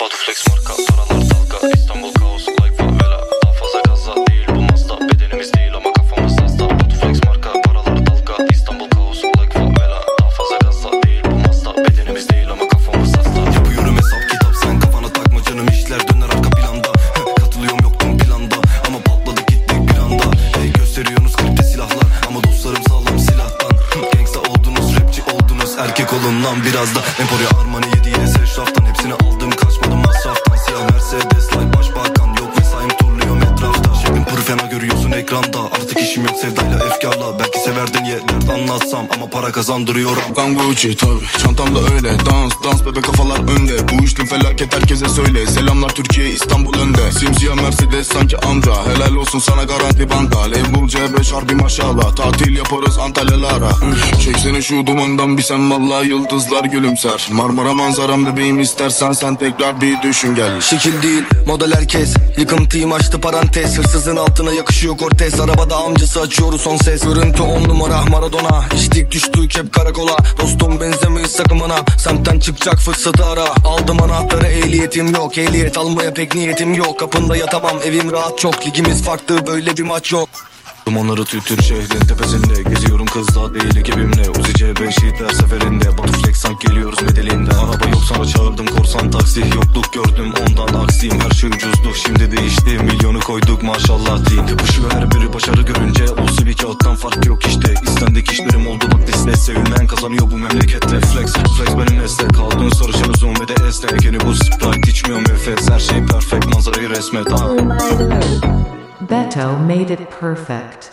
Batuflex marka paralar dalga. İstanbul kaos like favela Daha fazla gaza değil bu mazda. Bedenimiz değil ama kafamız hasta. Batuflex marka paralar dalga. İstanbul kaos like favela Daha fazla gaza değil bu mazda. Bedenimiz değil ama kafamız hasta. Yapıyorum hesap kitap sen kafana takma canım. İşler döner arka planda. Heh, Katılıyorum yoktum planda. Ama patladı gittik bir anda. Hey, Gösteriyorsunuz klipte silahlar. Ama dostlarım sağlam yolundan biraz da. Emporio Armani 7 yine eşraftan Hepsini aldım kaçmadım masraftan Siyah Mercedes like başbakan Yok işim yok sevdayla efkarla. Belki severdin ye dert anlatsam Ama para kazandırıyor Kan Gucci tabi çantamda öyle Dans dans. Bebe kafalar önde. Bu işli felaket herkese söyle. Selamlar Türkiye İstanbul önde. Simsiyah Mercedes sanki amca Helal olsun sana garanti banka Label C5 harbi maşallah. Tatil yaparız Antalyalara. Çeksene şu dumandan bir sen vallahi yıldızlar gülümser. Marmara manzaram bebeğim istersen sen tekrar bir düşün gel. Şekil değil model herkes. Yıkıntıyım açtı parantez. Hırsızın altına yakışıyor Cortez. Arabada amcası açıyoruz son ses. Görüntü on numara Maradona. İçtik düştük hep karakola. Dostum benzemeyiz sakın bana. Semtten çıkacak fırsatı ara. Aldım anahtarı ehliyetim yok. Ehliyet almaya pek niyetim yok. Kapında yatamam evim rahat çok. Ligimiz farklı böyle bir maç yok. Dumanları tütür şehrin tepesinde. Geziyorum kızla değil ekibimle. Uzi C5 her seferinde. Batu flex sank geliyoruz bedelinde Araba yok sana çağırdım. Korsan taksi Yokluk gördüm. Ondan aksiyim Her şey ucuzdu şimdi değişti Milyonu koyduk. Maşallah diyeyim. Yapışıyor her biri başarı görünce Sevilmeyen kazanıyor bu memlekette. Flex flex benim meslek Kaldın sarışın uzun ve de esnek. Yeni bu Sprite içmiyorum Efes Her şey perfect. Manzarayı resmet. Beto made it perfect.